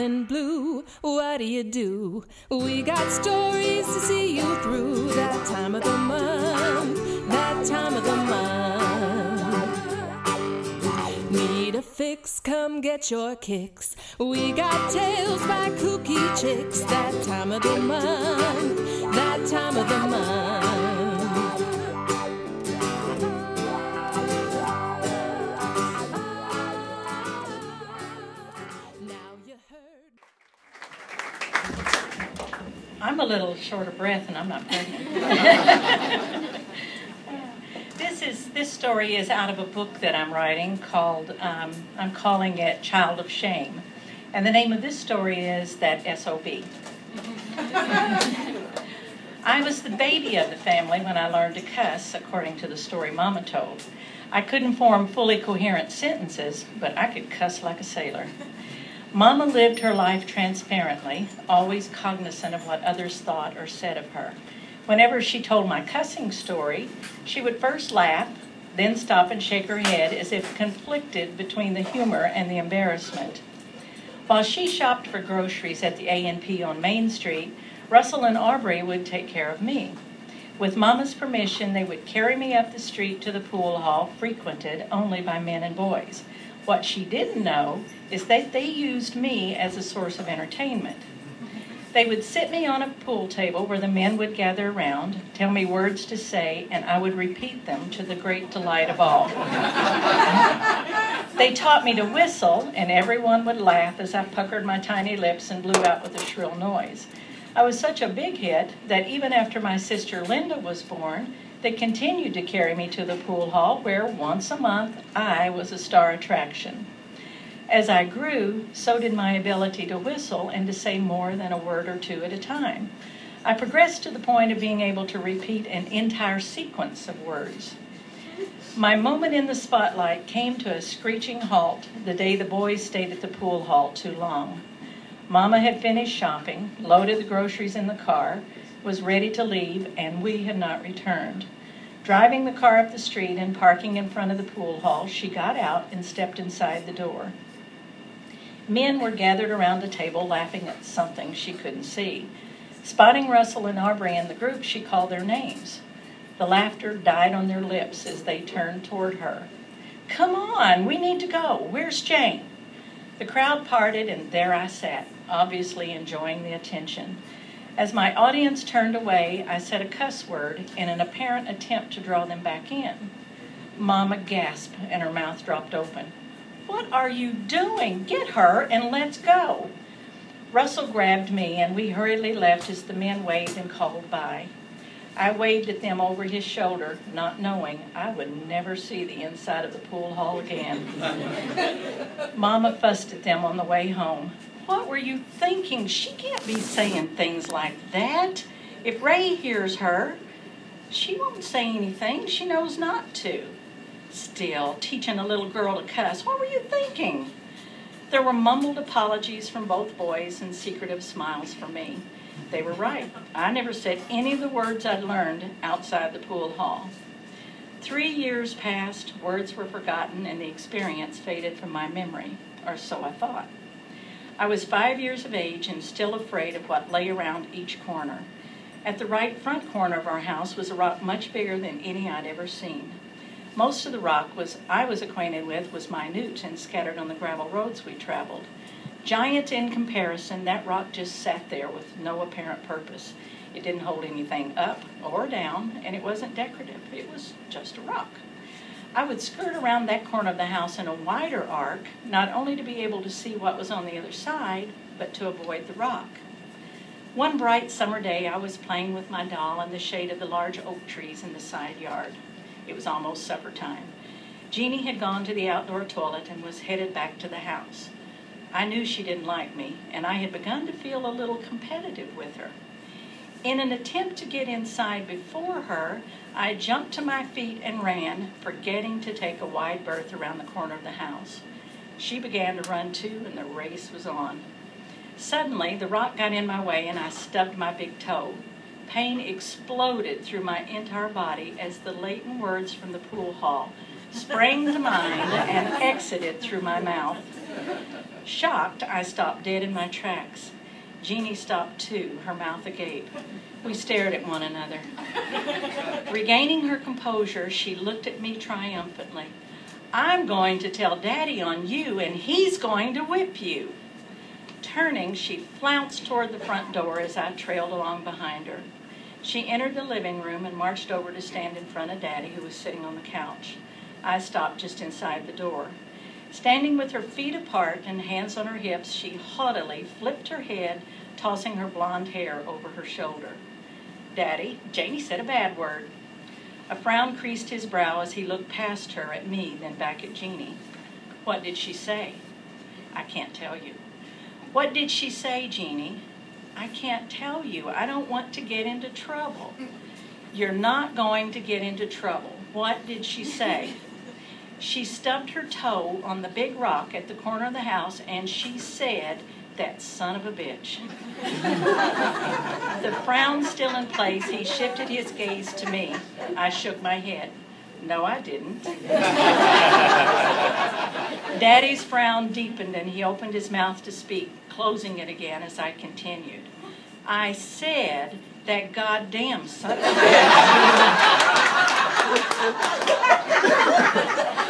feeling blue, what do you do? We got stories to see you through that time of the month, that time of the month. Need a fix? Come get your kicks. We got tales by kooky chicks that time of the month, that time of the month. Little short of breath and I'm not pregnant. this is this story is out of a book that I'm writing called um, I'm calling it Child of Shame, and the name of this story is that sob. I was the baby of the family when I learned to cuss, according to the story Mama told. I couldn't form fully coherent sentences, but I could cuss like a sailor. Mama lived her life transparently, always cognizant of what others thought or said of her. Whenever she told my cussing story, she would first laugh, then stop and shake her head as if conflicted between the humor and the embarrassment. While she shopped for groceries at the A&P on Main Street, Russell and Aubrey would take care of me. With Mama's permission, they would carry me up the street to the pool hall frequented only by men and boys. What she didn't know is that they used me as a source of entertainment. They would sit me on a pool table where the men would gather around, tell me words to say, and I would repeat them to the great delight of all. they taught me to whistle, and everyone would laugh as I puckered my tiny lips and blew out with a shrill noise. I was such a big hit that even after my sister Linda was born, they continued to carry me to the pool hall where once a month I was a star attraction. As I grew, so did my ability to whistle and to say more than a word or two at a time. I progressed to the point of being able to repeat an entire sequence of words. My moment in the spotlight came to a screeching halt the day the boys stayed at the pool hall too long. Mama had finished shopping, loaded the groceries in the car, was ready to leave, and we had not returned. Driving the car up the street and parking in front of the pool hall, she got out and stepped inside the door. Men were gathered around a table laughing at something she couldn't see. Spotting Russell and Aubrey in the group, she called their names. The laughter died on their lips as they turned toward her. Come on, we need to go. Where's Jane? The crowd parted, and there I sat, obviously enjoying the attention. As my audience turned away, I said a cuss word in an apparent attempt to draw them back in. Mama gasped, and her mouth dropped open. What are you doing? Get her and let's go. Russell grabbed me, and we hurriedly left as the men waved and called by. I waved at them over his shoulder, not knowing I would never see the inside of the pool hall again. Mama fussed at them on the way home. What were you thinking? She can't be saying things like that. If Ray hears her, she won't say anything. She knows not to. Still, teaching a little girl to cuss. What were you thinking? There were mumbled apologies from both boys and secretive smiles from me. They were right. I never said any of the words I'd learned outside the pool hall. Three years passed, words were forgotten, and the experience faded from my memory, or so I thought. I was five years of age and still afraid of what lay around each corner. At the right front corner of our house was a rock much bigger than any I'd ever seen. Most of the rock was I was acquainted with was minute and scattered on the gravel roads we traveled. Giant in comparison, that rock just sat there with no apparent purpose. It didn't hold anything up or down, and it wasn't decorative. It was just a rock. I would skirt around that corner of the house in a wider arc, not only to be able to see what was on the other side, but to avoid the rock. One bright summer day, I was playing with my doll in the shade of the large oak trees in the side yard. It was almost supper time. Jeannie had gone to the outdoor toilet and was headed back to the house. I knew she didn't like me, and I had begun to feel a little competitive with her. In an attempt to get inside before her, I jumped to my feet and ran, forgetting to take a wide berth around the corner of the house. She began to run too, and the race was on. Suddenly, the rock got in my way, and I stubbed my big toe. Pain exploded through my entire body as the latent words from the pool hall sprang to mind and exited through my mouth. Shocked, I stopped dead in my tracks. Jeannie stopped too, her mouth agape. We stared at one another. Regaining her composure, she looked at me triumphantly. I'm going to tell Daddy on you, and he's going to whip you. Turning, she flounced toward the front door as I trailed along behind her. She entered the living room and marched over to stand in front of Daddy, who was sitting on the couch. I stopped just inside the door. Standing with her feet apart and hands on her hips, she haughtily flipped her head, tossing her blonde hair over her shoulder. Daddy, Janie said a bad word. A frown creased his brow as he looked past her at me, then back at Jeannie. What did she say? I can't tell you. What did she say, Jeannie? I can't tell you. I don't want to get into trouble. You're not going to get into trouble. What did she say? She stubbed her toe on the big rock at the corner of the house and she said, That son of a bitch. the frown still in place, he shifted his gaze to me. I shook my head. No, I didn't. Daddy's frown deepened and he opened his mouth to speak, closing it again as I continued. I said that goddamn son of a Without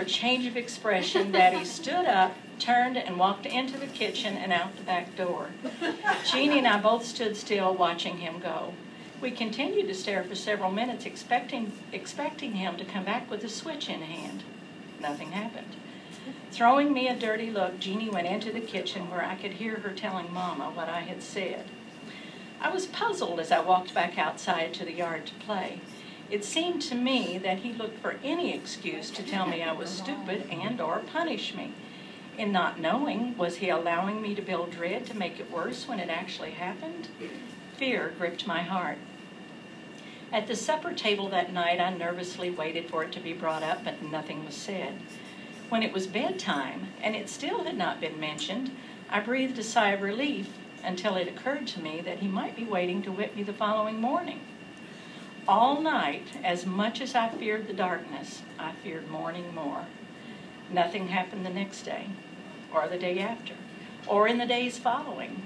a change of expression, that he stood up, turned, and walked into the kitchen and out the back door. Jeannie and I both stood still, watching him go. We continued to stare for several minutes, expecting, expecting him to come back with a switch in hand. Nothing happened. Throwing me a dirty look, Jeannie went into the kitchen where I could hear her telling Mama what I had said. I was puzzled as I walked back outside to the yard to play. It seemed to me that he looked for any excuse to tell me I was stupid and or punish me. In not knowing, was he allowing me to build dread to make it worse when it actually happened? Fear gripped my heart. At the supper table that night, I nervously waited for it to be brought up, but nothing was said. When it was bedtime, and it still had not been mentioned, I breathed a sigh of relief until it occurred to me that he might be waiting to whip me the following morning. All night, as much as I feared the darkness, I feared morning more. Nothing happened the next day, or the day after, or in the days following.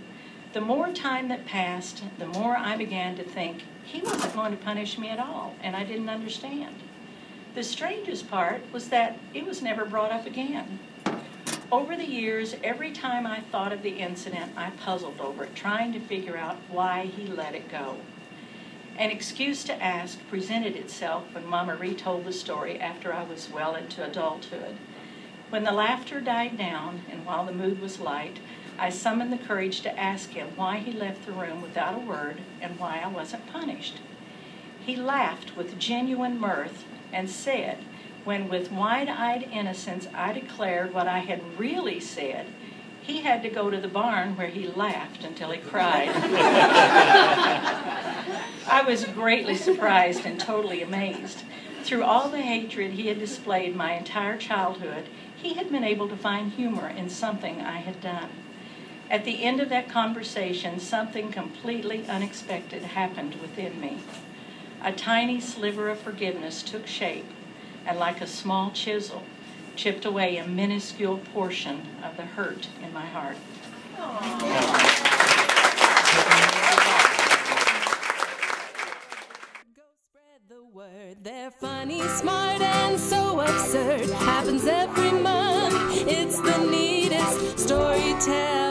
The more time that passed, the more I began to think he wasn't going to punish me at all, and I didn't understand. The strangest part was that it was never brought up again. Over the years, every time I thought of the incident, I puzzled over it, trying to figure out why he let it go. An excuse to ask presented itself when Mama retold the story after I was well into adulthood. When the laughter died down and while the mood was light, I summoned the courage to ask him why he left the room without a word and why I wasn't punished. He laughed with genuine mirth and said, when with wide eyed innocence I declared what I had really said, he had to go to the barn where he laughed until he cried. I was greatly surprised and totally amazed. Through all the hatred he had displayed my entire childhood, he had been able to find humor in something I had done. At the end of that conversation, something completely unexpected happened within me. A tiny sliver of forgiveness took shape and like a small chisel, chipped away a minuscule portion of the hurt in my heart. Go spread the word. They're funny, smart, and so absurd. Happens every month. It's the neatest storytelling